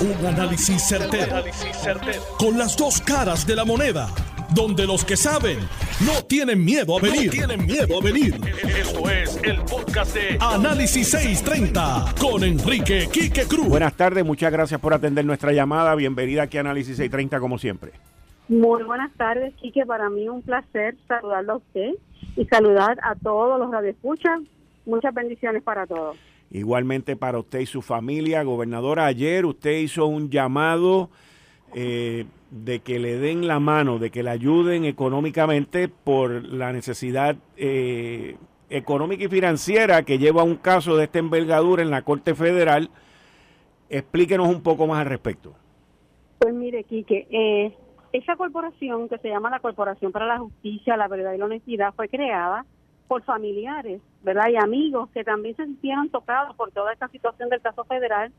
Un análisis certero, Con las dos caras de la moneda. Donde los que saben no tienen miedo a venir. tienen miedo a venir. Esto es el podcast de Análisis 630 con Enrique Quique Cruz. Buenas tardes, muchas gracias por atender nuestra llamada. Bienvenida aquí a Análisis 630 como siempre. Muy buenas tardes, Quique. Para mí un placer saludarlo a usted y saludar a todos los radioescuchas. Muchas bendiciones para todos. Igualmente para usted y su familia. Gobernadora, ayer usted hizo un llamado eh, de que le den la mano, de que le ayuden económicamente por la necesidad eh, económica y financiera que lleva un caso de esta envergadura en la Corte Federal. Explíquenos un poco más al respecto. Pues mire, Quique, eh, esa corporación que se llama la Corporación para la Justicia, la Verdad y la Honestidad fue creada por familiares, ¿verdad? Y amigos que también se sintieron tocados por toda esta situación del caso federal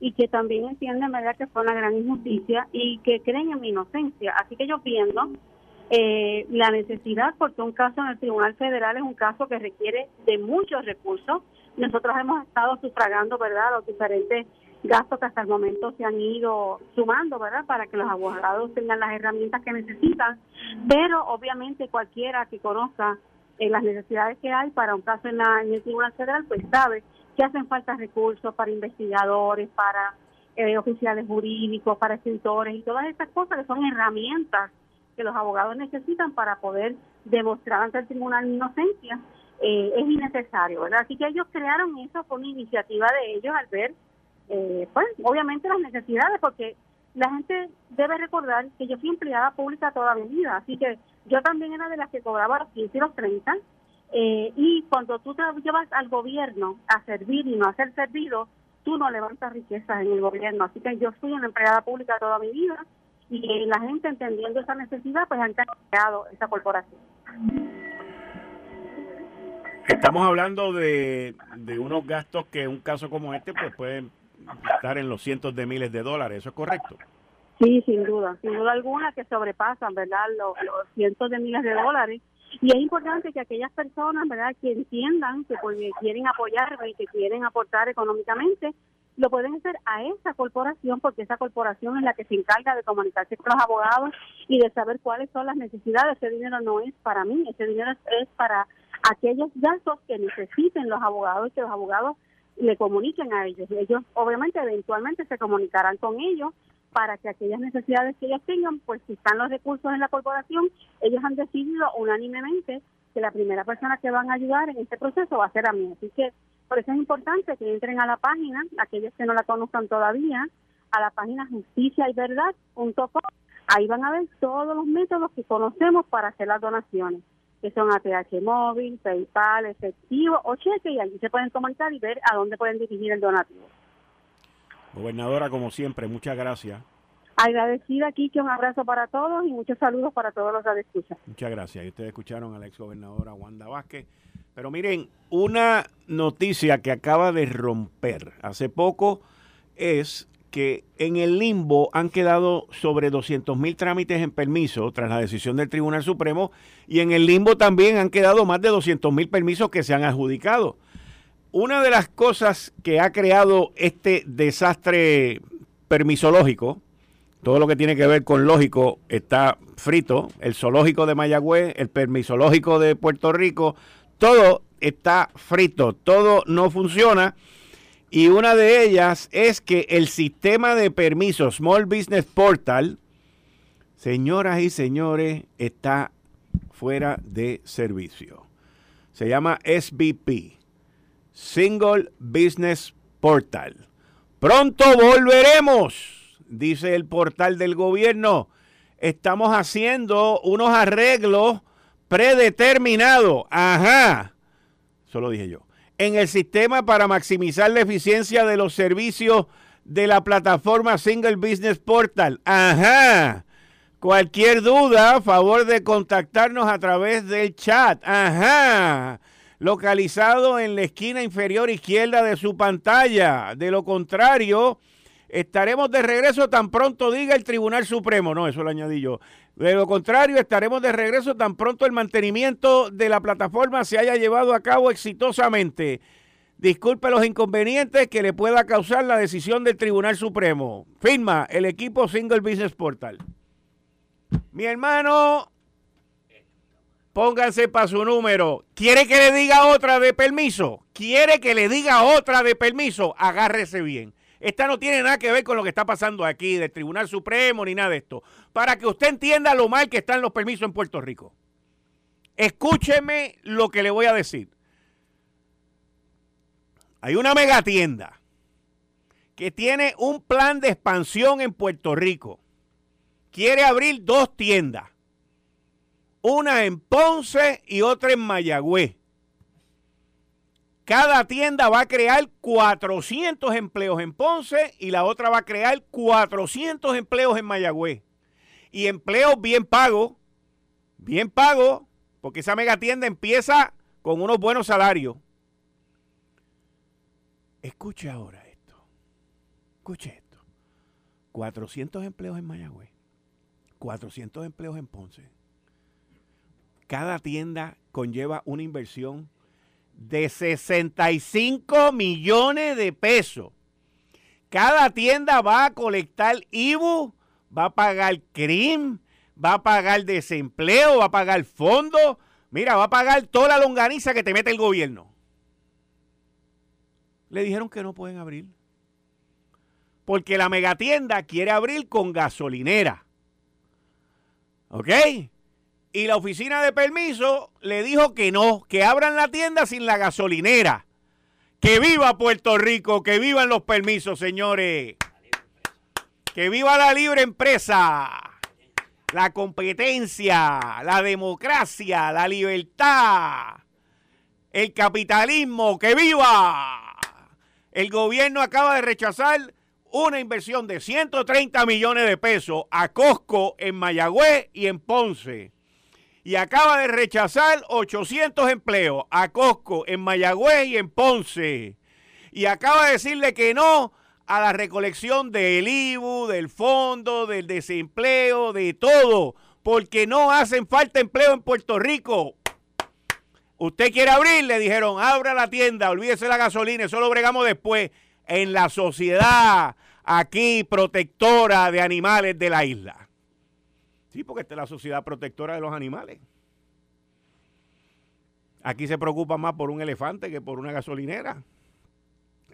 y que también entienden, ¿verdad?, que fue una gran injusticia y que creen en mi inocencia. Así que yo pienso eh, la necesidad, porque un caso en el Tribunal Federal es un caso que requiere de muchos recursos. Nosotros hemos estado sufragando, ¿verdad?, los diferentes gastos que hasta el momento se han ido sumando, ¿verdad?, para que los abogados tengan las herramientas que necesitan. Pero obviamente cualquiera que conozca en las necesidades que hay para un caso en, la, en el Tribunal Federal, pues sabe que hacen falta recursos para investigadores, para eh, oficiales jurídicos, para escritores y todas estas cosas que son herramientas que los abogados necesitan para poder demostrar ante el tribunal inocencia, eh, es innecesario, ¿verdad? Así que ellos crearon eso con iniciativa de ellos al ver, eh, pues, obviamente las necesidades, porque la gente debe recordar que yo fui empleada pública toda mi vida, así que yo también era de las que cobraba los 15 y los 30, eh, y cuando tú te llevas al gobierno a servir y no a ser servido, tú no levantas riquezas en el gobierno. Así que yo fui una empleada pública toda mi vida y la gente entendiendo esa necesidad, pues han creado esa corporación. Estamos hablando de, de unos gastos que un caso como este pues pueden estar en los cientos de miles de dólares, ¿eso es correcto? Sí, sin duda, sin duda alguna que sobrepasan, ¿verdad?, los, cientos de miles de dólares. Y es importante que aquellas personas, ¿verdad?, que entiendan que porque quieren apoyarme y que quieren aportar económicamente, lo pueden hacer a esa corporación porque esa corporación es la que se encarga de comunicarse con los abogados y de saber cuáles son las necesidades. Ese dinero no es para mí, ese dinero es para aquellos gastos que necesiten los abogados y que los abogados le comuniquen a ellos. Ellos obviamente eventualmente se comunicarán con ellos para que aquellas necesidades que ellos tengan, pues si están los recursos en la corporación, ellos han decidido unánimemente que la primera persona que van a ayudar en este proceso va a ser a mí. Así que por eso es importante que entren a la página, aquellos que no la conozcan todavía, a la página justicia y verdad.com. Ahí van a ver todos los métodos que conocemos para hacer las donaciones que son ATH móvil, PayPal, efectivo o cheque, y allí se pueden comunicar y ver a dónde pueden dirigir el donativo. Gobernadora, como siempre, muchas gracias. Agradecida, aquí que un abrazo para todos y muchos saludos para todos los que escuchan. Muchas gracias. Y ustedes escucharon a la exgobernadora Wanda Vázquez. Pero miren, una noticia que acaba de romper hace poco es que en el limbo han quedado sobre 200 mil trámites en permiso tras la decisión del Tribunal Supremo y en el limbo también han quedado más de 200 mil permisos que se han adjudicado. Una de las cosas que ha creado este desastre permisológico, todo lo que tiene que ver con lógico está frito, el zoológico de Mayagüez, el permisológico de Puerto Rico, todo está frito, todo no funciona y una de ellas es que el sistema de permisos Small Business Portal, señoras y señores, está fuera de servicio. Se llama SBP, Single Business Portal. Pronto volveremos, dice el portal del gobierno. Estamos haciendo unos arreglos predeterminados. Ajá. Eso lo dije yo en el sistema para maximizar la eficiencia de los servicios de la plataforma Single Business Portal. Ajá. Cualquier duda, favor de contactarnos a través del chat. Ajá. Localizado en la esquina inferior izquierda de su pantalla. De lo contrario, estaremos de regreso tan pronto diga el Tribunal Supremo. No, eso lo añadí yo. De lo contrario, estaremos de regreso tan pronto el mantenimiento de la plataforma se haya llevado a cabo exitosamente. disculpe los inconvenientes que le pueda causar la decisión del Tribunal Supremo. Firma el equipo Single Business Portal. Mi hermano, pónganse para su número. ¿Quiere que le diga otra de permiso? ¿Quiere que le diga otra de permiso? Agárrese bien. Esta no tiene nada que ver con lo que está pasando aquí, del Tribunal Supremo, ni nada de esto. Para que usted entienda lo mal que están los permisos en Puerto Rico. Escúcheme lo que le voy a decir. Hay una mega tienda que tiene un plan de expansión en Puerto Rico. Quiere abrir dos tiendas. Una en Ponce y otra en Mayagüez. Cada tienda va a crear 400 empleos en Ponce y la otra va a crear 400 empleos en Mayagüez. Y empleos bien pagos, bien pagos, porque esa mega tienda empieza con unos buenos salarios. Escuche ahora esto. Escuche esto. 400 empleos en Mayagüez. 400 empleos en Ponce. Cada tienda conlleva una inversión de 65 millones de pesos. Cada tienda va a colectar IBU, va a pagar CRIM, va a pagar desempleo, va a pagar fondo. Mira, va a pagar toda la longaniza que te mete el gobierno. Le dijeron que no pueden abrir. Porque la megatienda quiere abrir con gasolinera. ¿Ok? Y la oficina de permiso le dijo que no, que abran la tienda sin la gasolinera. Que viva Puerto Rico, que vivan los permisos, señores. Que viva la libre empresa, la competencia, la democracia, la libertad, el capitalismo, que viva. El gobierno acaba de rechazar una inversión de 130 millones de pesos a Costco en Mayagüez y en Ponce. Y acaba de rechazar 800 empleos a Costco en Mayagüez y en Ponce. Y acaba de decirle que no a la recolección del IBU, del fondo, del desempleo, de todo, porque no hacen falta empleo en Puerto Rico. Usted quiere abrir, le dijeron, abra la tienda, olvídese la gasolina, eso lo bregamos después en la sociedad aquí protectora de animales de la isla. Sí, porque esta es la sociedad protectora de los animales. Aquí se preocupa más por un elefante que por una gasolinera.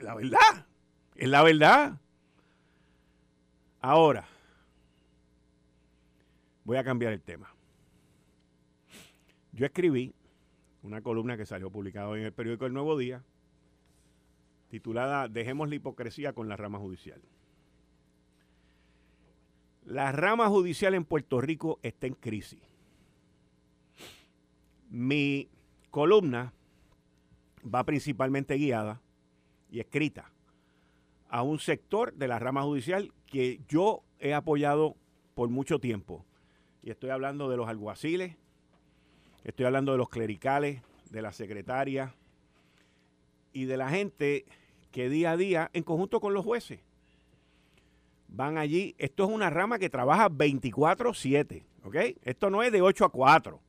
La verdad. Es la verdad. Ahora, voy a cambiar el tema. Yo escribí una columna que salió publicada en el periódico El Nuevo Día, titulada Dejemos la hipocresía con la rama judicial. La rama judicial en Puerto Rico está en crisis. Mi columna va principalmente guiada y escrita a un sector de la rama judicial que yo he apoyado por mucho tiempo. Y estoy hablando de los alguaciles, Estoy hablando de los clericales, de la secretaria y de la gente que día a día, en conjunto con los jueces, van allí. Esto es una rama que trabaja 24-7, ¿ok? Esto no es de 8 a 4.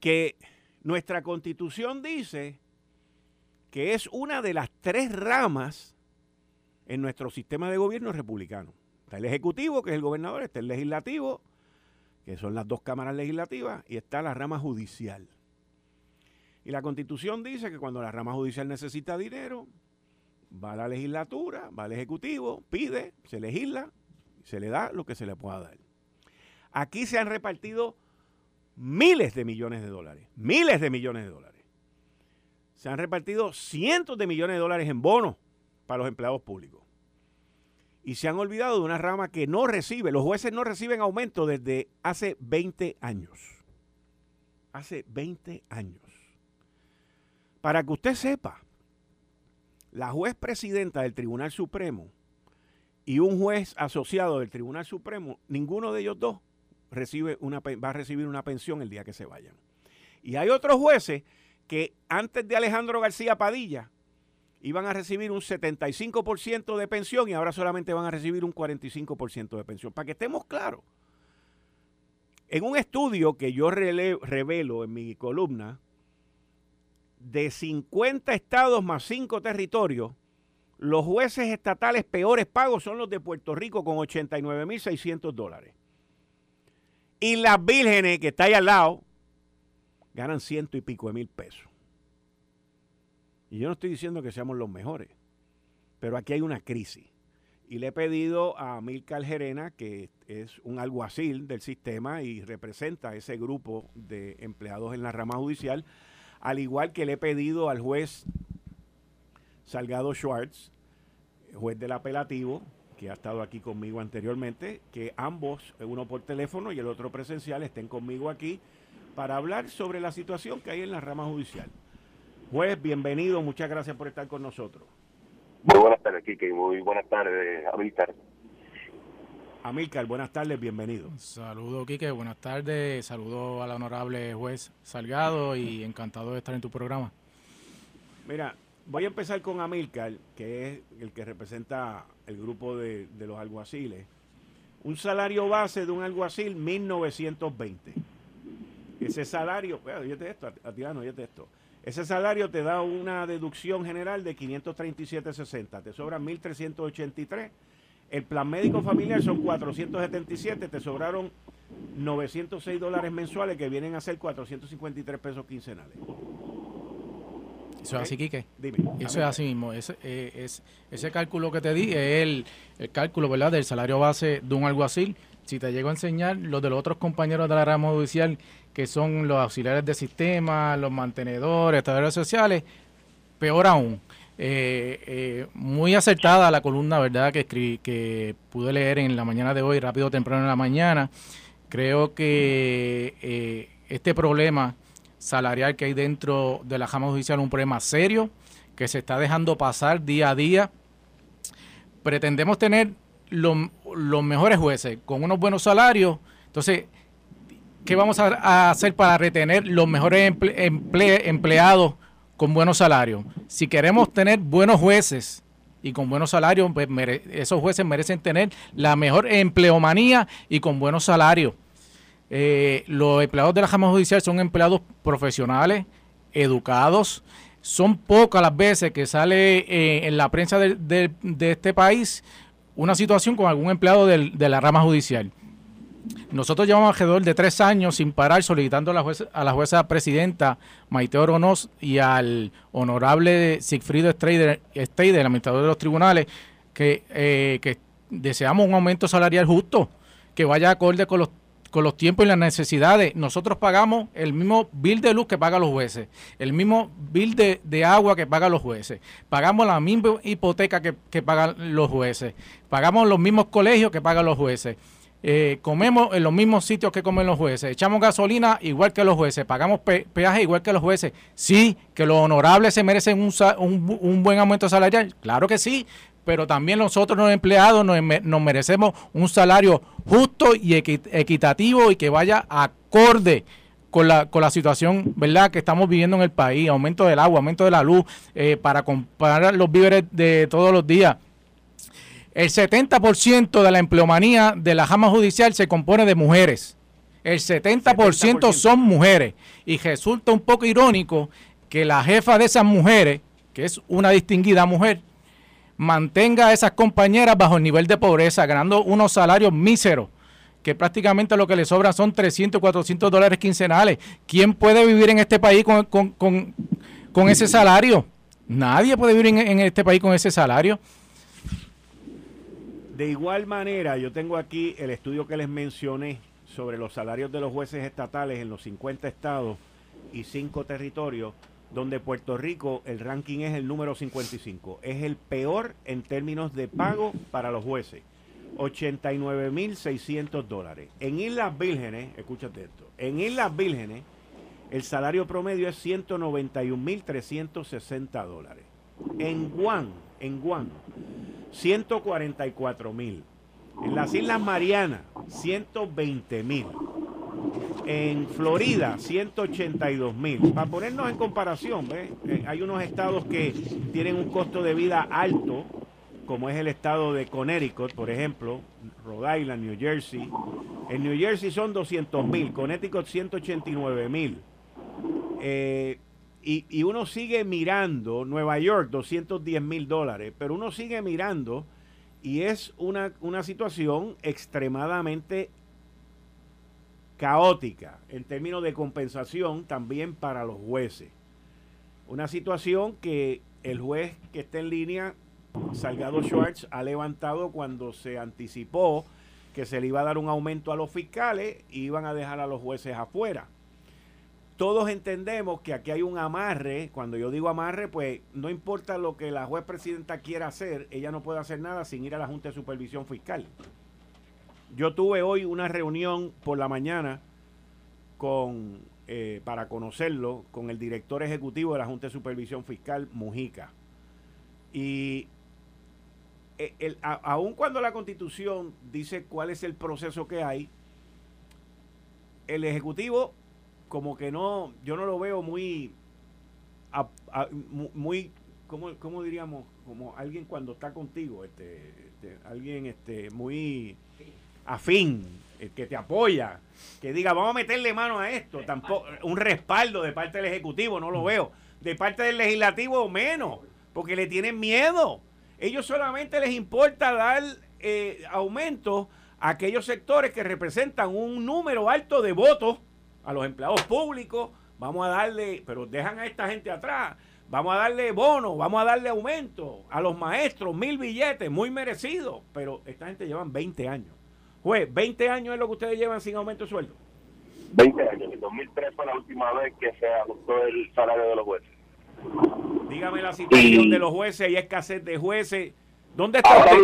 Que nuestra constitución dice que es una de las tres ramas en nuestro sistema de gobierno republicano. Está el ejecutivo, que es el gobernador, está el legislativo que son las dos cámaras legislativas, y está la rama judicial. Y la constitución dice que cuando la rama judicial necesita dinero, va a la legislatura, va al ejecutivo, pide, se legisla, se le da lo que se le pueda dar. Aquí se han repartido miles de millones de dólares, miles de millones de dólares. Se han repartido cientos de millones de dólares en bonos para los empleados públicos y se han olvidado de una rama que no recibe, los jueces no reciben aumento desde hace 20 años. Hace 20 años. Para que usted sepa, la juez presidenta del Tribunal Supremo y un juez asociado del Tribunal Supremo, ninguno de ellos dos recibe una, va a recibir una pensión el día que se vayan. Y hay otros jueces que antes de Alejandro García Padilla iban a recibir un 75% de pensión y ahora solamente van a recibir un 45% de pensión. Para que estemos claros, en un estudio que yo revelo en mi columna, de 50 estados más 5 territorios, los jueces estatales peores pagos son los de Puerto Rico con 89.600 dólares. Y las vírgenes que está ahí al lado ganan ciento y pico de mil pesos. Y yo no estoy diciendo que seamos los mejores, pero aquí hay una crisis. Y le he pedido a Milka Gerena, que es un alguacil del sistema y representa ese grupo de empleados en la rama judicial, al igual que le he pedido al juez Salgado Schwartz, juez del apelativo, que ha estado aquí conmigo anteriormente, que ambos, uno por teléfono y el otro presencial, estén conmigo aquí para hablar sobre la situación que hay en la rama judicial. Juez, bienvenido, muchas gracias por estar con nosotros. Muy buenas tardes, Kike, muy buenas tardes, Amílcar. Amílcar, buenas tardes, bienvenido. Saludo, Quique, buenas tardes, saludo al honorable juez Salgado y encantado de estar en tu programa. Mira, voy a empezar con Amílcar, que es el que representa el grupo de, los alguaciles. Un salario base de un alguacil, 1920. Ese salario, bueno, esto, Atilano, esto. Ese salario te da una deducción general de 537.60, te sobran 1.383. El plan médico familiar son 477, te sobraron 906 dólares mensuales que vienen a ser 453 pesos quincenales. Eso es así, Quique. Dime. Eso es así mismo. Ese, eh, es, ese cálculo que te di es el, el, cálculo ¿verdad? del salario base de un alguacil. Si te llego a enseñar los de los otros compañeros de la rama judicial, que son los auxiliares de sistema, los mantenedores, trabajadores sociales, peor aún. Eh, eh, muy acertada la columna, ¿verdad?, que, escribí, que pude leer en la mañana de hoy, rápido temprano en la mañana. Creo que este problema salarial que hay dentro de la Jama Judicial, un problema serio que se está dejando pasar día a día. Pretendemos tener los mejores jueces con unos buenos salarios. Entonces, ¿qué vamos a, hacer para retener los mejores empleados con buenos salarios? Si queremos tener buenos jueces y con buenos salarios, pues esos jueces merecen tener la mejor empleomanía y con buenos salarios. Eh, los empleados de la Jama Judicial son empleados profesionales, educados. Son pocas las veces que sale eh, en la prensa de, este país una situación con algún empleado de la rama judicial. Nosotros llevamos alrededor de tres años sin parar solicitando a la jueza, a la jueza presidenta Maite Oronos y al honorable Sigfrido Steider, el administrador de los tribunales, que, eh, que deseamos un aumento salarial justo, que vaya acorde con los con los tiempos y las necesidades. Nosotros pagamos el mismo bill de luz que pagan los jueces, el mismo bill de, agua que pagan los jueces, pagamos la misma hipoteca que, pagan los jueces, pagamos los mismos colegios que pagan los jueces. Eh, comemos en los mismos sitios que comen los jueces, echamos gasolina igual que los jueces, pagamos peaje igual que los jueces. Sí, que los honorables se merecen un, un, un buen aumento salarial, claro que sí, pero también nosotros los empleados nos, merecemos un salario justo y equitativo y que vaya acorde con la, con la situación verdad que estamos viviendo en el país, aumento del agua, aumento de la luz, eh, para comprar los víveres de todos los días. El 70% de la empleomanía de la jama judicial se compone de mujeres. El 70%, son mujeres. Y resulta un poco irónico que la jefa de esas mujeres, que es una distinguida mujer, mantenga a esas compañeras bajo el nivel de pobreza, ganando unos salarios míseros, que prácticamente lo que le sobra son 300, 400 dólares quincenales. ¿Quién puede vivir en este país con, ese salario? Nadie puede vivir en, este país con ese salario. De igual manera, yo tengo aquí el estudio que les mencioné sobre los salarios de los jueces estatales en los 50 estados y 5 territorios donde Puerto Rico el ranking es el número 55. Es el peor en términos de pago para los jueces. 89.600 dólares. En Islas Vírgenes, escúchate esto, en Islas Vírgenes el salario promedio es 191.360 dólares. En Guam, en Guam, 144.000. En las Islas Marianas, 120.000 en Florida 182 mil. Para ponernos en comparación, eh, hay unos estados que tienen un costo de vida alto, como es el estado de Connecticut, por ejemplo, Rhode Island, New Jersey. En New Jersey son 200 mil, Connecticut 189 mil. Eh, y, uno sigue mirando, Nueva York, 210 mil dólares, pero uno sigue mirando y es una, una situación extremadamente caótica en términos de compensación también para los jueces. Una situación que el juez que está en línea, Salgado Schwartz, ha levantado cuando se anticipó que se le iba a dar un aumento a los fiscales y iban a dejar a los jueces afuera todos entendemos que aquí hay un amarre. Cuando yo digo amarre, pues no importa lo que la juez presidenta quiera hacer, ella no puede hacer nada sin ir a la Junta de Supervisión Fiscal. Yo tuve hoy una reunión por la mañana con, eh, para conocerlo, con el director ejecutivo de la Junta de Supervisión Fiscal, Mujica. Y eh, el, aun cuando la constitución dice cuál es el proceso que hay, el Ejecutivo como que no, yo no lo veo muy, muy, ¿cómo, diríamos? Como alguien cuando está contigo, este, este, alguien este, muy afín, eh, que te apoya, que diga, vamos a meterle mano a esto, tampoco, un respaldo de parte del Ejecutivo, no lo veo. De parte del Legislativo, menos, porque le tienen miedo. Ellos solamente les importa dar eh, aumento a aquellos sectores que representan un número alto de votos a los empleados públicos, vamos a darle, pero dejan a esta gente atrás, vamos a darle bono, vamos a darle aumento a los maestros, mil billetes, muy merecidos, pero esta gente llevan 20 años. Juez, 20 años es lo que ustedes llevan sin aumento de sueldo. 20 años, en 2003 fue la última vez que se ajustó el salario de los jueces. Dígame la situación de los jueces, hay escasez de jueces ¿Dónde está usted?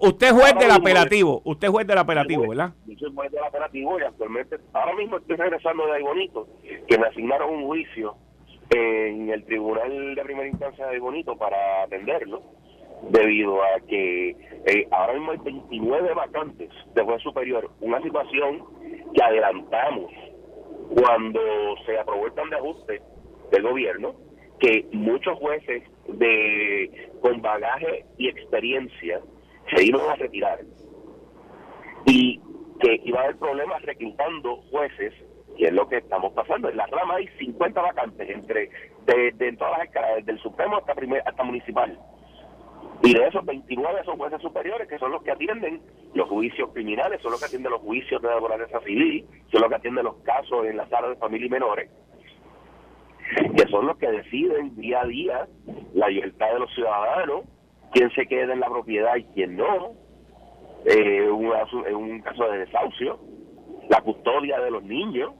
usted es juez del apelativo, usted es juez del apelativo, ¿verdad? Yo soy juez del apelativo y actualmente, ahora mismo estoy regresando de bonito, que me asignaron un juicio en el tribunal de primera instancia de bonito para atenderlo, debido a que eh, ahora mismo hay 29 vacantes de juez superior, una situación que adelantamos cuando se aprobó el plan de ajuste del gobierno, que muchos jueces de con bagaje y experiencia se iban a retirar y que iba a haber problemas reclutando jueces y es lo que estamos pasando. En la rama hay 50 vacantes entre de, todas las escalas, desde el Supremo hasta, primer, hasta municipal. Y de esos 29 son jueces superiores, que son los que atienden los juicios criminales, son los que atienden los juicios de naturaleza civil, son los que atienden los casos en la sala de familia y menores que son los que deciden día a día la libertad de los ciudadanos, quién se queda en la propiedad y quién no, eh, en un caso de desahucio, la custodia de los niños.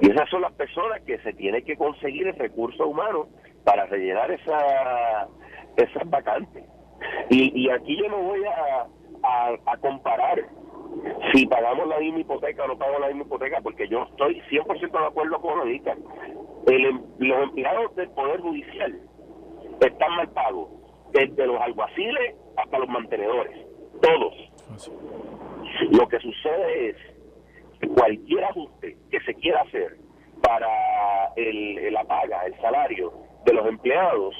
Y esas son las personas que se tiene que conseguir el recurso humano para rellenar esa, esas vacantes. Y, y aquí yo no voy a, a comparar si pagamos la misma hipoteca o no pagamos la misma hipoteca, porque yo estoy 100% de acuerdo con lo que el, em, los empleados del Poder Judicial están mal pagos, desde los alguaciles hasta los mantenedores, todos. Lo que sucede es que cualquier ajuste que se quiera hacer para el, la paga, el salario de los empleados,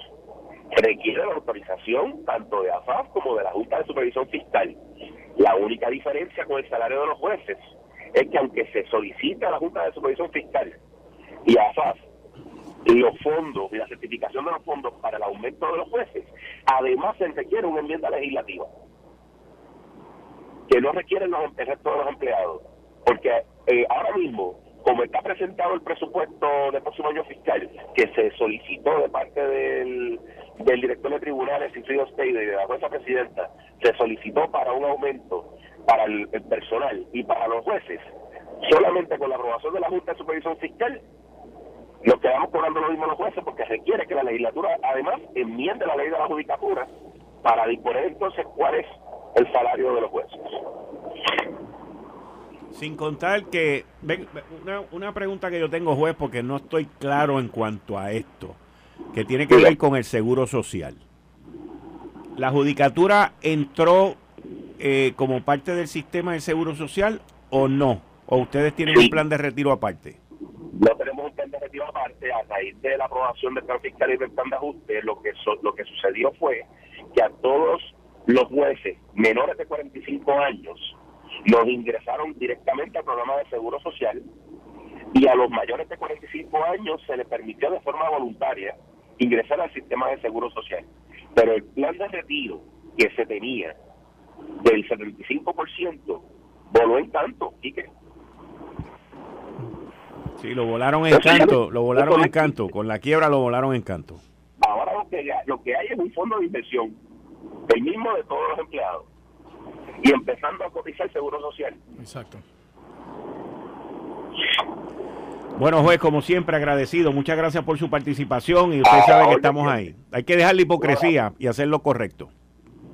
requiere la autorización tanto de AFAF como de la Junta de Supervisión Fiscal. La única diferencia con el salario de los jueces es que aunque se solicita a la Junta de Supervisión Fiscal y a AFAF los fondos y la certificación de los fondos para el aumento de los jueces, además se requiere una enmienda legislativa que no requieren los, el resto de los empleados. Porque eh, ahora mismo, como está presentado el presupuesto del próximo año fiscal, que se solicitó de parte del, del director de tribunales, Ciclio State, y de la jueza presidenta, se solicitó para un aumento para el, personal y para los jueces, solamente con la aprobación de la Junta de Supervisión Fiscal, nos quedamos cobrando lo mismo los jueces porque requiere que la legislatura además enmiende la ley de la judicatura para disponer entonces cuál es el salario de los jueces. Sin contar que, una, una pregunta que yo tengo, juez, porque no estoy claro en cuanto a esto que tiene que ver con el seguro social. ¿La judicatura entró eh, como parte del sistema del seguro social o no? ¿O ustedes tienen un plan de retiro aparte? No tenemos un plan de retiro aparte. A raíz de la aprobación del plan fiscal y del plan de ajuste, lo que, lo que sucedió fue que a todos los jueces menores de 45 años nos ingresaron directamente al programa de seguro social y a los mayores de 45 años se les permitió de forma voluntaria ingresar al sistema de seguro social. Pero el plan de retiro que se tenía del 75% voló en canto, Quique. Sí, lo volaron en canto, lo volaron en canto, con la quiebra lo volaron en canto. Ahora lo que, lo que hay es un fondo de inversión, el mismo de todos los empleados, y empezando a cotizar seguro social. Exacto. Bueno, juez, como siempre, agradecido. Muchas gracias por su participación y usted sabe que estamos ahí. Hay que dejar la hipocresía y hacer lo correcto.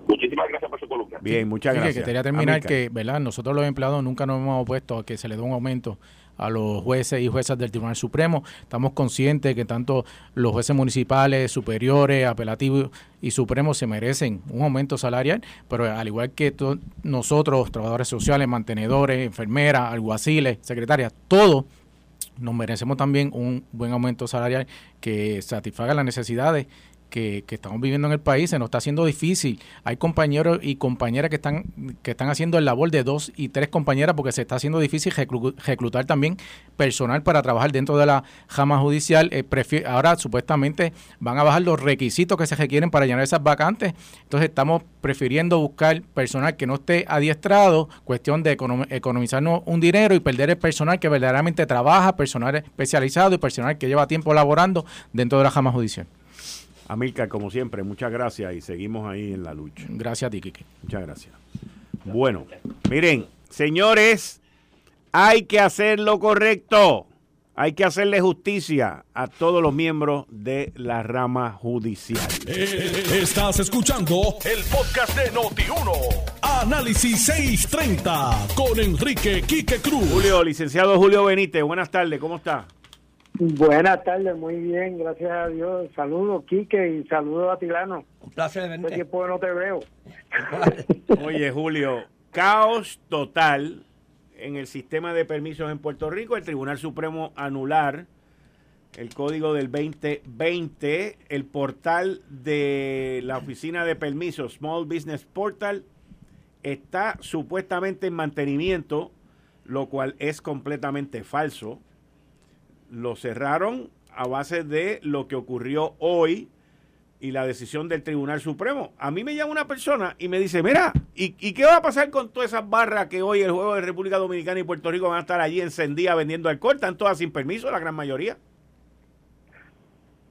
Muchísimas gracias por su columna. Bien, muchas gracias. Que quería terminar que, ¿verdad? Nosotros los empleados nunca nos hemos opuesto a que se le dé un aumento a los jueces y juezas del Tribunal Supremo. Estamos conscientes que tanto los jueces municipales, superiores, apelativos y supremos se merecen un aumento salarial, pero al igual que nosotros, trabajadores sociales, mantenedores, enfermeras, alguaciles, secretarias, todos nos merecemos también un buen aumento salarial que satisfaga las necesidades que, estamos viviendo en el país se nos está haciendo difícil. Hay compañeros y compañeras que están, que están haciendo el labor de dos y tres compañeras porque se está haciendo difícil reclutar también personal para trabajar dentro de la jama judicial. Eh, ahora supuestamente van a bajar los requisitos que se requieren para llenar esas vacantes. Entonces estamos prefiriendo buscar personal que no esté adiestrado, cuestión de economizarnos un dinero y perder el personal que verdaderamente trabaja, personal especializado y personal que lleva tiempo laborando dentro de la jama judicial. Amilcar, como siempre, muchas gracias y seguimos ahí en la lucha. Gracias a ti, Kiki. Muchas gracias. Bueno, miren, señores, hay que hacer lo correcto. Hay que hacerle justicia a todos los miembros de la rama judicial. Eh, estás escuchando el podcast de Noti1. Análisis 630 con Enrique Quique Cruz. Julio, licenciado Julio Benítez, buenas tardes, ¿cómo está? Buenas tardes, muy bien, gracias a Dios. Saludos, Quique, y saludos a Tilano. Un placer verte. Hace tiempo no te veo. Oye, Julio, caos total en el sistema de permisos en Puerto Rico. El Tribunal Supremo anular el código del 2020, el portal de la Oficina de Permisos, Small Business Portal, está supuestamente en mantenimiento, lo cual es completamente falso lo cerraron a base de lo que ocurrió hoy y la decisión del Tribunal Supremo. A mí me llama una persona y me dice, mira, ¿y, qué va a pasar con todas esas barras que hoy el juego de República Dominicana y Puerto Rico van a estar allí encendidas vendiendo alcohol? Están todas sin permiso, la gran mayoría.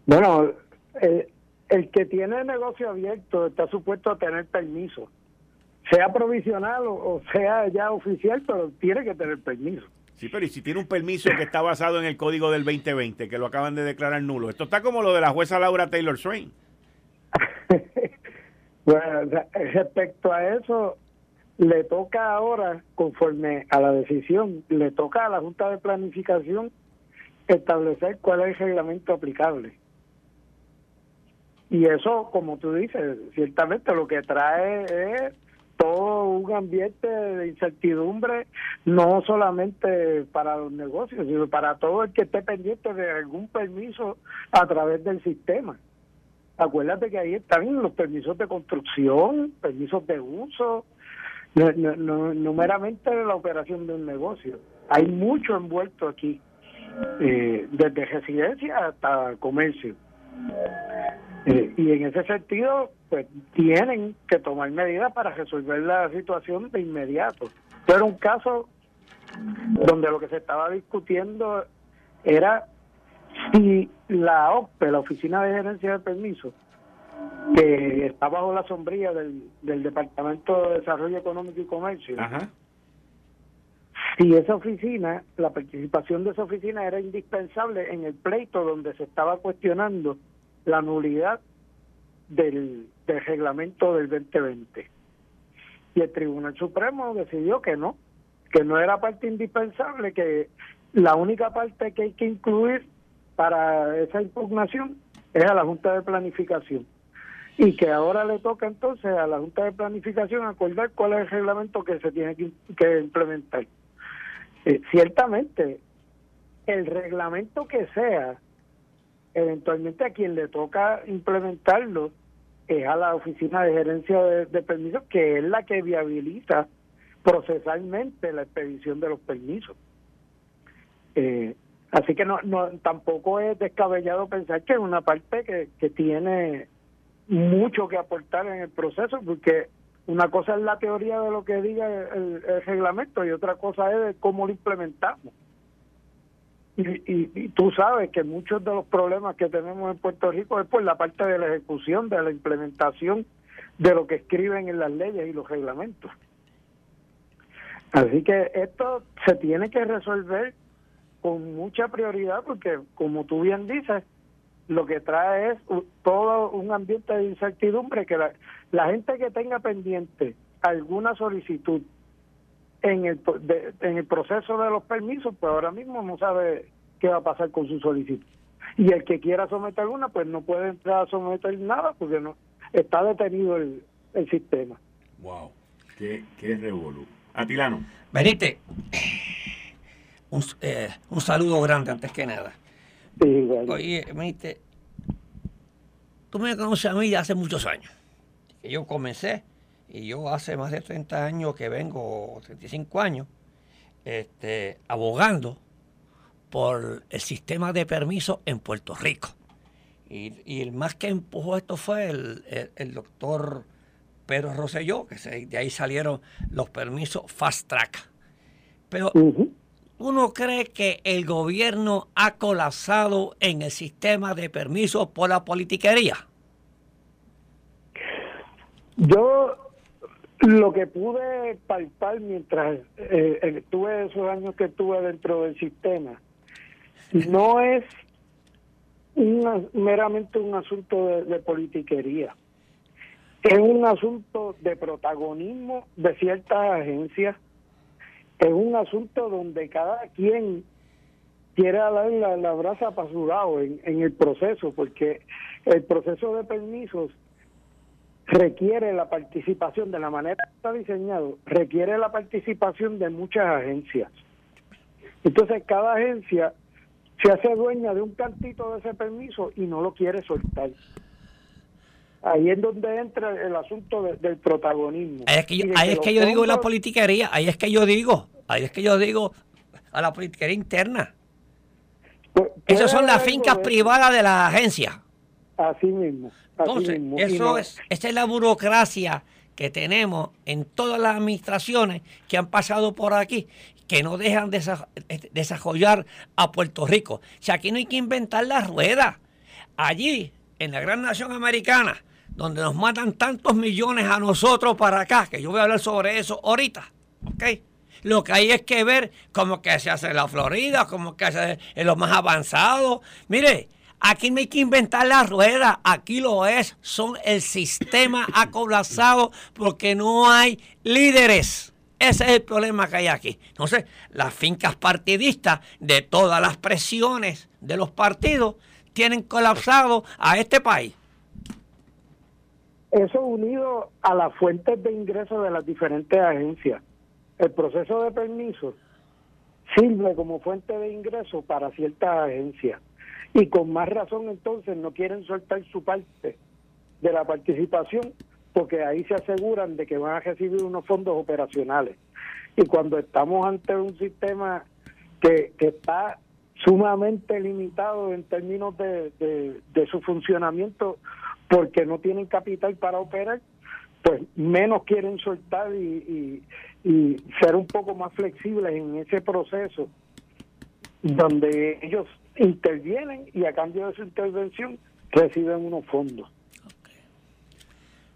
Bueno, el que tiene el negocio abierto está supuesto a tener permiso, sea provisional o sea ya oficial, pero tiene que tener permiso. Sí, pero ¿y si tiene un permiso que está basado en el código del 2020, que lo acaban de declarar nulo? Esto está como lo de la jueza Laura Taylor Swain. bueno, respecto a eso, le toca ahora, conforme a la decisión, le toca a la Junta de Planificación establecer cuál es el reglamento aplicable. Y eso, como tú dices, ciertamente lo que trae es todo un ambiente de incertidumbre, no solamente para los negocios, sino para todo el que esté pendiente de algún permiso a través del sistema. Acuérdate que ahí están los permisos de construcción, permisos de uso, no, meramente la operación de un negocio. Hay mucho envuelto aquí, eh, desde residencia hasta comercio. Eh, y en ese sentido, pues tienen que tomar medidas para resolver la situación de inmediato. Pero un caso donde lo que se estaba discutiendo era si la OPE, la Oficina de Gerencia de Permiso, que está bajo la sombría del, del Departamento de Desarrollo Económico y Comercio, si esa oficina, la participación de esa oficina era indispensable en el pleito donde se estaba cuestionando la nulidad del, reglamento del 2020. Y el Tribunal Supremo decidió que no, que no era parte indispensable, que la única parte que hay que incluir para esa impugnación es a la Junta de Planificación. Y que ahora le toca entonces a la Junta de Planificación acordar cuál es el reglamento que se tiene que, implementar. Eh, ciertamente, el reglamento que sea eventualmente a quien le toca implementarlo es a la oficina de gerencia de, permisos, que es la que viabiliza procesalmente la expedición de los permisos. Eh, Así que no, no tampoco es descabellado pensar que es una parte que, que tiene mucho que aportar en el proceso, porque una cosa es la teoría de lo que diga el, reglamento y otra cosa es de cómo lo implementamos. Y, y, tú sabes que muchos de los problemas que tenemos en Puerto Rico es por la parte de la ejecución, de la implementación de lo que escriben en las leyes y los reglamentos. Así que esto se tiene que resolver con mucha prioridad porque, como tú bien dices, lo que trae es todo un ambiente de incertidumbre que la, gente que tenga pendiente alguna solicitud en el, en el proceso de los permisos, pues ahora mismo no sabe qué va a pasar con su solicitud. Y el que quiera someter alguna, pues no puede entrar a someter nada porque no está detenido el, el sistema. Wow, qué, qué revolú. Atilano. Benite, un, eh, un saludo grande antes que nada. Oye, Benite, tú me conoces a mí ya hace muchos años. Que yo comencé, y yo hace más de 30 años que vengo, 35 años, este, abogando por el sistema de permisos en Puerto Rico. Y, el más que empujó esto fue el doctor Pedro Rosselló, que de ahí salieron los permisos fast track. Pero uno cree que el gobierno ha colapsado en el sistema de permisos por la politiquería. Yo lo que pude palpar mientras eh, eh, tuve esos años que estuve dentro del sistema no es meramente un asunto de politiquería es un asunto de protagonismo de ciertas agencias, es un asunto donde cada quien quiere dar la, la brasa para su lado en, en el proceso, porque el proceso de permisos requiere la participación, de la manera que está diseñado, requiere la participación de muchas agencias. Entonces cada agencia se hace dueña de un cantito de ese permiso y no lo quiere soltar. Ahí es donde entra el asunto del protagonismo. Ahí es que yo, ahí es que yo digo la politiquería, ahí es que yo digo, ahí es que yo digo a la politiquería interna. Pues, Esas son las fincas privadas de la agencia. Así mismo. Entonces, eso es, esa es la burocracia que tenemos en todas las administraciones que han pasado por aquí, que no dejan de desarrollar a Puerto Rico. O sea, aquí no hay que inventar la rueda. Allí, en la gran nación americana, donde nos matan tantos millones a nosotros para acá, que yo voy a hablar sobre eso ahorita, ¿ok? Lo que hay es que ver cómo que se hace en la Florida, cómo que se hace en lo más avanzado. Mire, aquí no hay que inventar la rueda, aquí lo es, son el sistema ha colapsado porque no hay líderes. Ese es el problema que hay aquí. Entonces, las fincas partidistas de todas las presiones de los partidos tienen colapsado a este país. Eso unido a las fuentes de ingresos de las diferentes agencias. El proceso de permiso sirve como fuente de ingreso para ciertas agencias. Y con más razón entonces no quieren soltar su parte de la participación porque ahí se aseguran de que van a recibir unos fondos operacionales. Y cuando estamos ante un sistema que, que está sumamente limitado en términos de, de su funcionamiento porque no tienen capital para operar, pues menos quieren soltar y, y, ser un poco más flexibles en ese proceso donde ellos intervienen y a cambio de su intervención reciben unos fondos.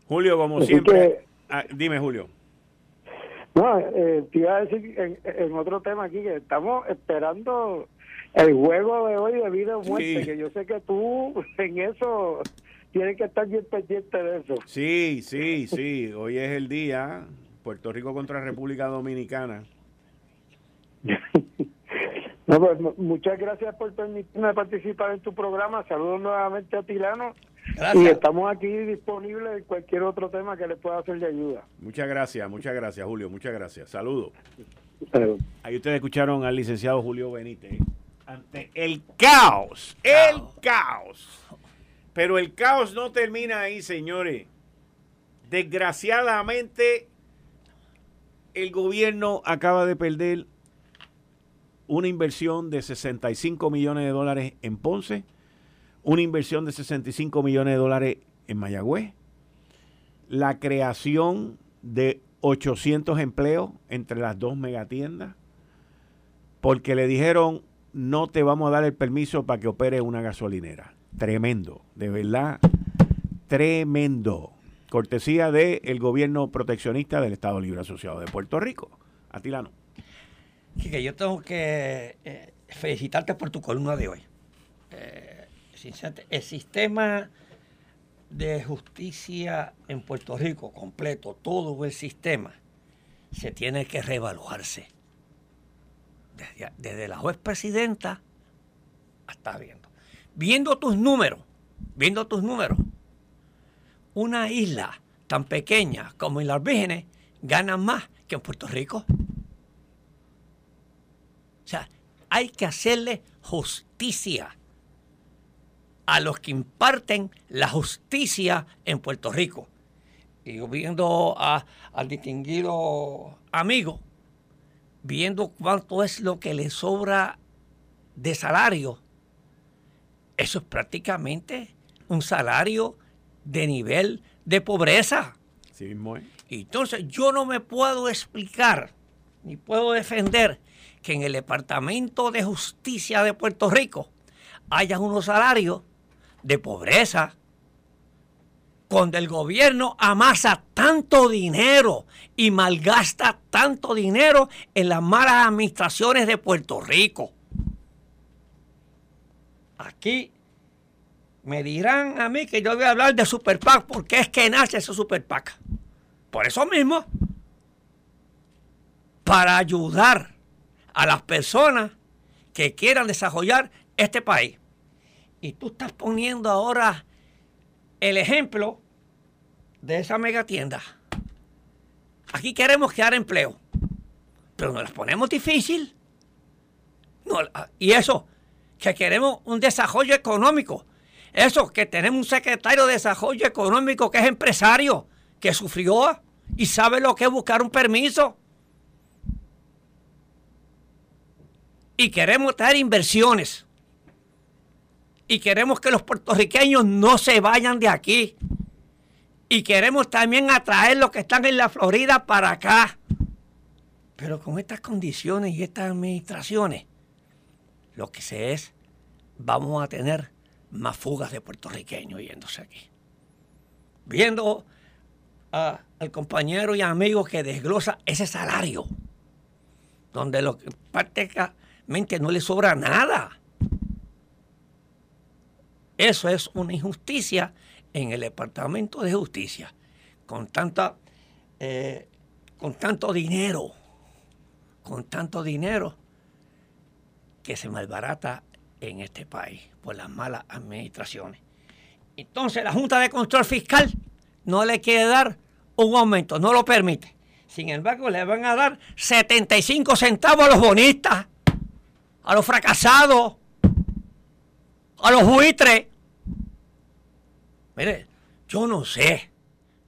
Julio, como siempre, ah, dime Julio. No, eh, te iba a decir en, en, otro tema aquí que estamos esperando el juego de hoy de vida o muerte, que yo sé que tú en eso tienen que estar bien pendientes de eso. Sí, sí, sí. Hoy es el día. Puerto Rico contra República Dominicana. Pues, muchas gracias por permitirme participar en tu programa. Saludos nuevamente a Tilano. Y estamos aquí disponibles en cualquier otro tema que le pueda hacer de ayuda. Muchas gracias, muchas gracias, Julio. Muchas gracias. Saludos. Ahí ustedes escucharon al licenciado Julio Benítez ante el caos. El caos pero el caos no termina ahí, señores. Desgraciadamente, el gobierno acaba de perder una inversión de 65 millones de dólares en Ponce, una inversión de 65 millones de dólares en Mayagüez, la creación de 800 empleos entre las dos megatiendas, porque le dijeron no te vamos a dar el permiso para que opere una gasolinera. Tremendo, de verdad, tremendo. Cortesía del gobierno proteccionista del Estado Libre Asociado de Puerto Rico. Atilano. Que yo tengo que eh, felicitarte por tu columna de hoy. Eh, el sistema de justicia en Puerto Rico completo, todo el sistema, se tiene que reevaluarse. Desde, la juez presidenta hasta viendo. Viendo tus números, viendo tus números, una isla tan pequeña como en las Vírgenes gana más que en Puerto Rico. O sea, hay que hacerle justicia a los que imparten la justicia en Puerto Rico. Y viendo al distinguido amigo, viendo cuánto es lo que le sobra de salario, eso es prácticamente un salario de nivel de pobreza. Sí mismo Y entonces yo no me puedo explicar ni puedo defender que en el Departamento de Justicia de Puerto Rico haya unos salarios de pobreza, cuando el gobierno amasa tanto dinero y malgasta tanto dinero en las malas administraciones de Puerto Rico. Aquí me dirán a mí que yo voy a hablar de Super PAC porque es que nace ese Super PAC. Por eso mismo, para ayudar a las personas que quieran desarrollar este país. Y tú estás poniendo ahora el ejemplo de esa mega tienda. Aquí queremos crear empleo, pero nos las ponemos difícil. y eso, que queremos un desarrollo económico. Eso, que tenemos un secretario de desarrollo económico que es empresario, que sufrió y sabe lo que es buscar un permiso. Y queremos traer inversiones y queremos que los puertorriqueños no se vayan de aquí. Y queremos también atraer los que están en la Florida para acá. Pero con estas condiciones y estas administraciones, lo que se es, vamos a tener más fugas de puertorriqueños yéndose aquí. Viendo al compañero y amigo que desglosa ese salario, donde lo, prácticamente no le sobra nada eso es una injusticia en el Departamento de Justicia, con, tanta, eh, con tanto dinero, con tanto dinero que se malbarata en este país por las malas administraciones. Entonces la Junta de Control Fiscal no le quiere dar un aumento, no lo permite. Sin embargo, le van a dar 75 centavos a los bonistas, a los fracasados, a los buitres. Mire, yo no sé,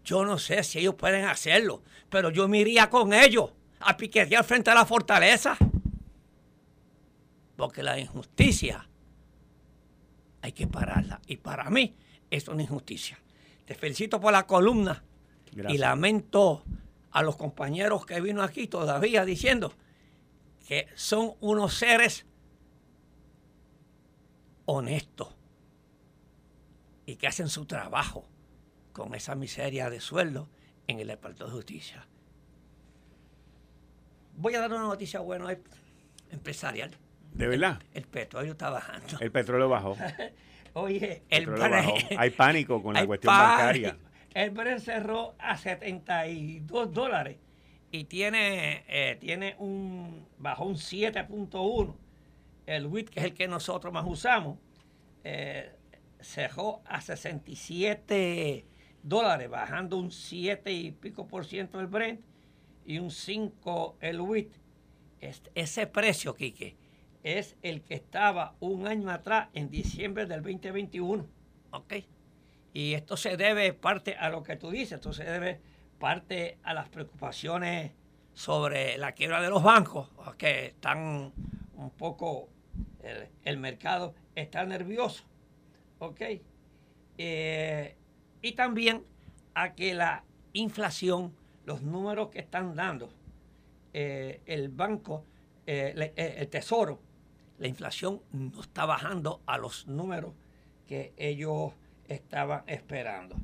yo no sé si ellos pueden hacerlo, pero yo me iría con ellos a piquetear frente a la fortaleza. Porque la injusticia hay que pararla. Y para mí es una injusticia. Te felicito por la columna y lamento a los compañeros que vino aquí todavía diciendo que son unos seres honestos y que hacen su trabajo con esa miseria de sueldo en el Departamento de Justicia. Voy a dar una noticia buena empresarial. ¿De verdad? El, petróleo está bajando. El petróleo bajó. Oye, el, Hay pánico con la cuestión bancaria. El Brent cerró a 72 dólares y tiene, eh, tiene un, bajó un 7.1. El WIT, que es el que nosotros más usamos, eh, cerró a 67 dólares, bajando un 7 y pico por ciento el Brent y un 5 el WIT. ese precio, Quique, es el que estaba un año atrás, en diciembre del 2021. ¿Ok? Y esto se debe parte a lo que tú dices, esto se debe parte a las preocupaciones sobre la quiebra de los bancos, que están un poco el, mercado está nervioso. ¿Ok? Eh, y también a que la inflación, los números que están dando eh, el banco, eh, el tesoro, la inflación no está bajando a los números que ellos estaban esperando.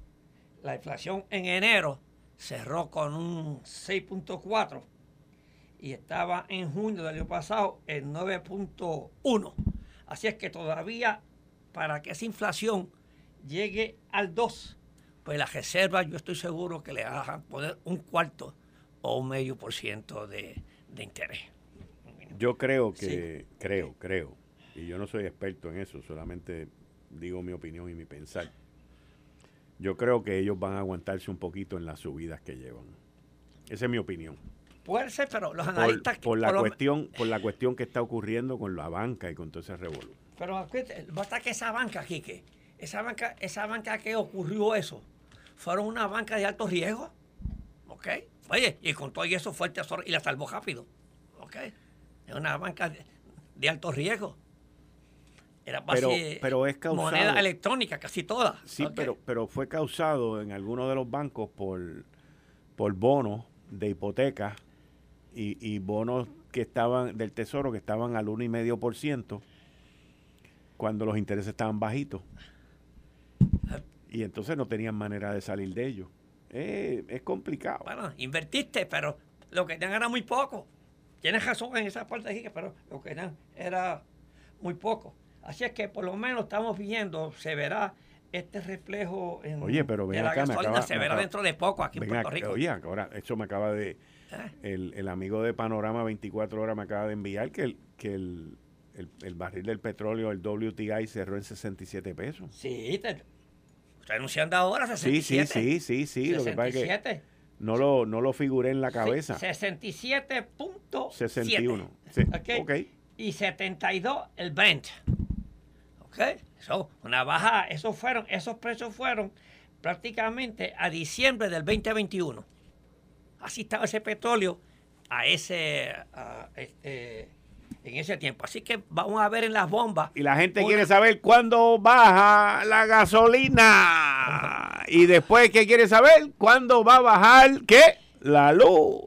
La inflación en enero cerró con un 6.4 y estaba en junio del año pasado en 9.1. Así es que todavía para que esa inflación llegue al 2, pues la reserva yo estoy seguro que le van a poner un cuarto o un medio por ciento de, interés. Yo creo que, creo, creo, y yo no soy experto en eso, solamente digo mi opinión y mi pensar. Yo creo que ellos van a aguantarse un poquito en las subidas que llevan. Esa es mi opinión. Puede ser, pero los analistas... Por, la, cuestión, por la cuestión que está ocurriendo con la banca y con todo ese revuelo. Pero basta que esa banca, Quique, esa banca, esa banca que ocurrió eso, fueron una banca de alto riesgo. ¿Ok? Oye, y con todo eso fue el tesoro y la salvó rápido. ¿Ok? Es una banca de, alto riesgo. Era pero, pero es causado, moneda electrónica, casi toda. Sí, pero, pero fue causado en algunos de los bancos por, por bonos de hipoteca y, bonos que estaban del tesoro que estaban al 1,5% cuando los intereses estaban bajitos. Y entonces no tenían manera de salir de ellos. Eh, es complicado. Bueno, invertiste, pero lo que tenían era muy poco. Tienes razón en esa parte de pero lo que tenían era muy poco. Así es que por lo menos estamos viendo, se verá este reflejo en oye, pero ven la gasolina se verá dentro de poco aquí en Puerto Rico. Oye, ahora, eso me acaba de, el, amigo de Panorama 24 horas me acaba de enviar que el, que el, el, barril del petróleo, el WTI, cerró en 67 pesos. Sí, te, anunciando ahora 67. Sí, sí, sí, sí, sí. Lo que pasa es que no lo, no lo figuré en la cabeza. 67.61. Sí. Okay. Y 72 el Brent. ¿Ok? So, una baja, esos fueron, esos precios fueron prácticamente a diciembre del 2021. Así estaba ese petróleo a ese, este, en ese tiempo. Así que vamos a ver en las bombas. Y la gente quiere saber cuándo baja la gasolina. y después, ¿qué quiere saber? ¿Cuándo va a bajar qué? La luz.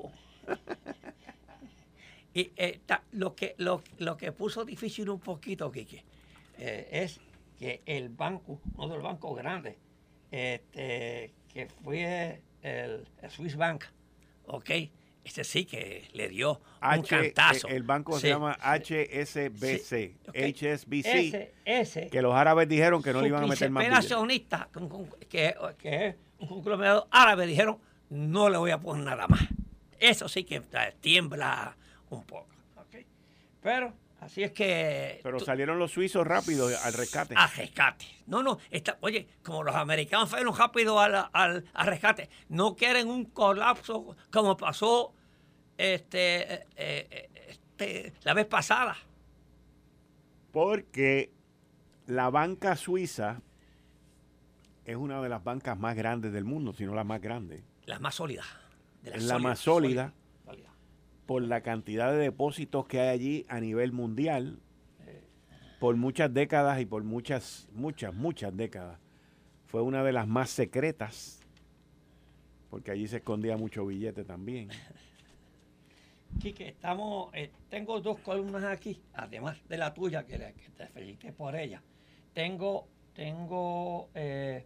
y eh, lo, que, lo, que puso difícil un poquito, Quique, eh, es que el banco, uno de los bancos grandes, este, que fue el Swiss Bank, ¿ok? Este sí que le dio un cantazo. El banco se llama HSBC, HSBC, que los árabes dijeron que no le iban a meter más accionista, que, que es un conglomerado árabe, dijeron, no le voy a poner nada más. Eso sí que tiembla un poco. ¿okay? Pero Así es que. Pero salieron los suizos rápido al rescate. Al rescate. No, no. Está, oye, como los americanos fueron rápido al, al, rescate, no quieren un colapso como pasó este, eh, este, la vez pasada. Porque la banca suiza es una de las bancas más grandes del mundo, si no la más grande. La más sólida. es la más sólida por la cantidad de depósitos que hay allí a nivel mundial por muchas décadas y por muchas, muchas, muchas décadas. Fue una de las más secretas, porque allí se escondía mucho billete también. Quique, estamos, eh, tengo dos columnas aquí, además de la tuya, que, te felicité por ella. Tengo, tengo eh,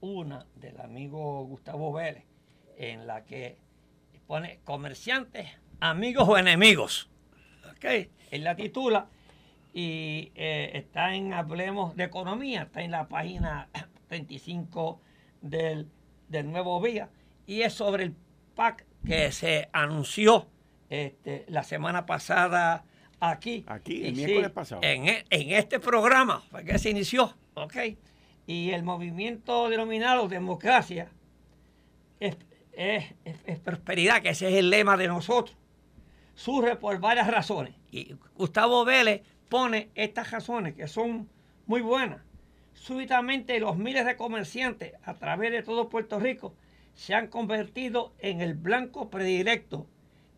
una del amigo Gustavo Vélez, en la que pone comerciantes amigos o enemigos. ¿Ok? Él la titula y eh, está en Hablemos de Economía, está en la página 35 del, Nuevo Vía y es sobre el PAC que se anunció este, la semana pasada aquí. Aquí, el miércoles pasado. En, e, en, este programa, que se inició, ¿ok? Y el movimiento denominado democracia es, es prosperidad, que ese es el lema de nosotros surge por varias razones. Y Gustavo Vélez pone estas razones que son muy buenas. Súbitamente los miles de comerciantes a través de todo Puerto Rico se han convertido en el blanco predilecto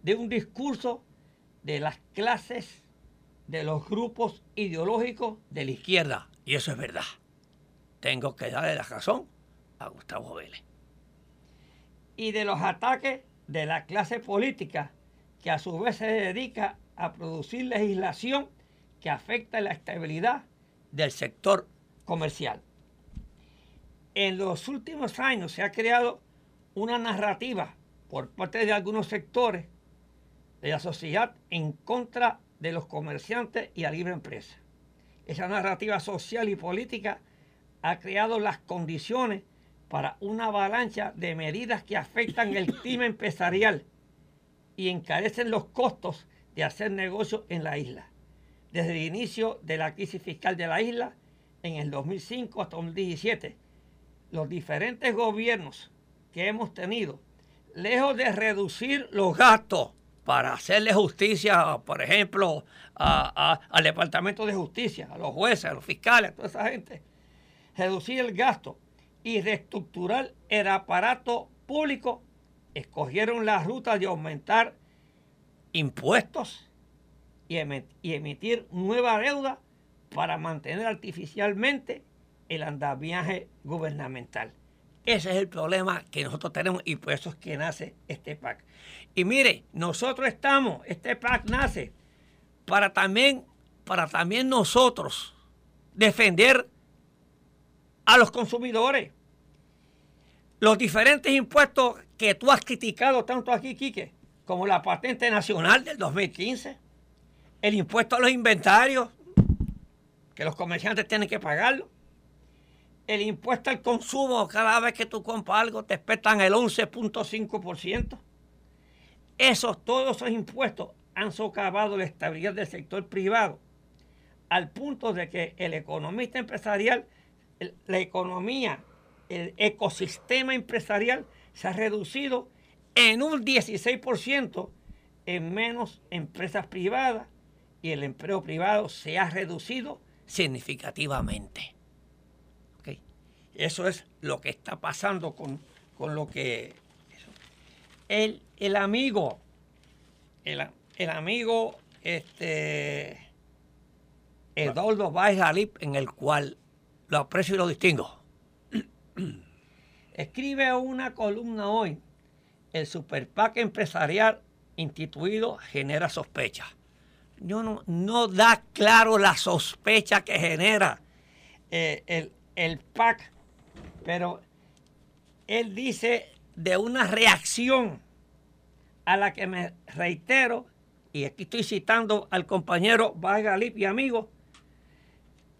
de un discurso de las clases de los grupos ideológicos de la izquierda. Y eso es verdad. Tengo que darle la razón a Gustavo Vélez. Y de los ataques de la clase política, que a su vez se dedica a producir legislación que afecta la estabilidad del sector comercial. En los últimos años se ha creado una narrativa por parte de algunos sectores de la sociedad en contra de los comerciantes y la libre empresa. Esa narrativa social y política ha creado las condiciones para una avalancha de medidas que afectan el clima empresarial y encarecen los costos de hacer negocio en la isla. Desde el inicio de la crisis fiscal de la isla, en el 2005 hasta 2017, los diferentes gobiernos que hemos tenido, lejos de reducir los gastos para hacerle justicia, por ejemplo, al Departamento de Justicia, a los jueces, a los fiscales, a toda esa gente, reducir el gasto y reestructurar el aparato público, escogieron la ruta de aumentar impuestos y, emitir nueva deuda para mantener artificialmente el andamiaje gubernamental. Ese es el problema que nosotros tenemos y por eso es que nace este PAC. Y mire, nosotros estamos, este PAC nace para también, para también nosotros defender a los consumidores. Los diferentes impuestos que tú has criticado tanto aquí, Quique, como la patente nacional del 2015, el impuesto a los inventarios, que los comerciantes tienen que pagarlo, el impuesto al consumo, cada vez que tú compras algo te esperan el 11.5%. Esos, todos esos impuestos han socavado la estabilidad del sector privado, al punto de que el economista empresarial, la economía, el ecosistema empresarial se ha reducido en un 16% en menos empresas privadas y el empleo privado se ha reducido significativamente. Eso es lo que está pasando con, lo que... El, el amigo, el, amigo este, Eduardo Baez en el cual lo aprecio y lo distingo, escribe una columna hoy. El superpack empresarial instituido genera sospecha. No, no, no da claro la sospecha que genera eh, el, el PAC pero él dice de una reacción a la que me reitero, y aquí estoy citando al compañero Vargalip y amigo,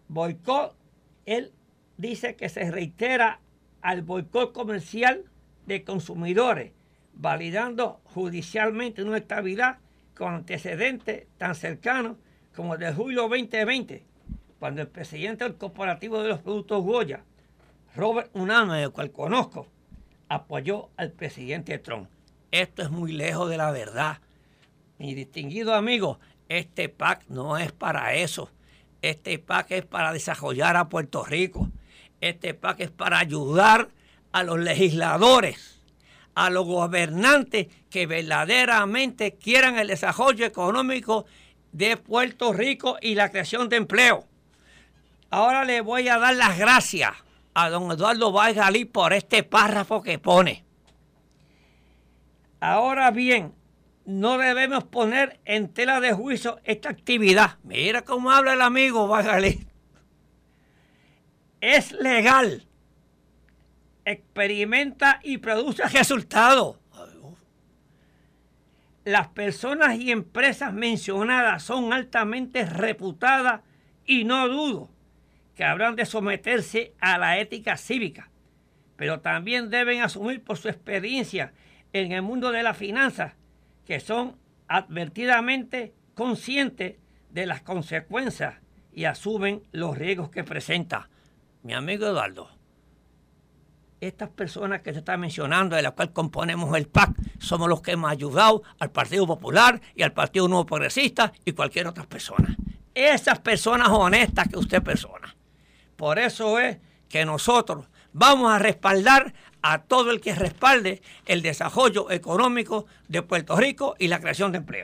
boicot, él dice que se reitera al boicot comercial de consumidores, validando judicialmente una estabilidad con antecedentes tan cercanos como el de julio 2020, cuando el presidente del Corporativo de los Productos Goya, Robert Uname, el cual conozco, apoyó al presidente Trump. Esto es muy lejos de la verdad. Mi distinguido amigo, este PAC no es para eso. Este PAC es para desarrollar a Puerto Rico. Este PAC es para ayudar a los legisladores, a los gobernantes que verdaderamente quieran el desarrollo económico de Puerto Rico y la creación de empleo. Ahora le voy a dar las gracias a don Eduardo Valgalí por este párrafo que pone. Ahora bien, no debemos poner en tela de juicio esta actividad. Mira cómo habla el amigo Valgalí. Es legal. Experimenta y produce resultados. Las personas y empresas mencionadas son altamente reputadas y no dudo que habrán de someterse a la ética cívica, pero también deben asumir por su experiencia en el mundo de las finanzas que son advertidamente conscientes de las consecuencias y asumen los riesgos que presenta. Mi amigo Eduardo, estas personas que se está mencionando, de las cuales componemos el PAC, somos los que hemos ayudado al Partido Popular y al Partido Nuevo Progresista y cualquier otra persona. Esas personas honestas que usted persona. Por eso es que nosotros vamos a respaldar a todo el que respalde el desarrollo económico de Puerto Rico y la creación de empleo.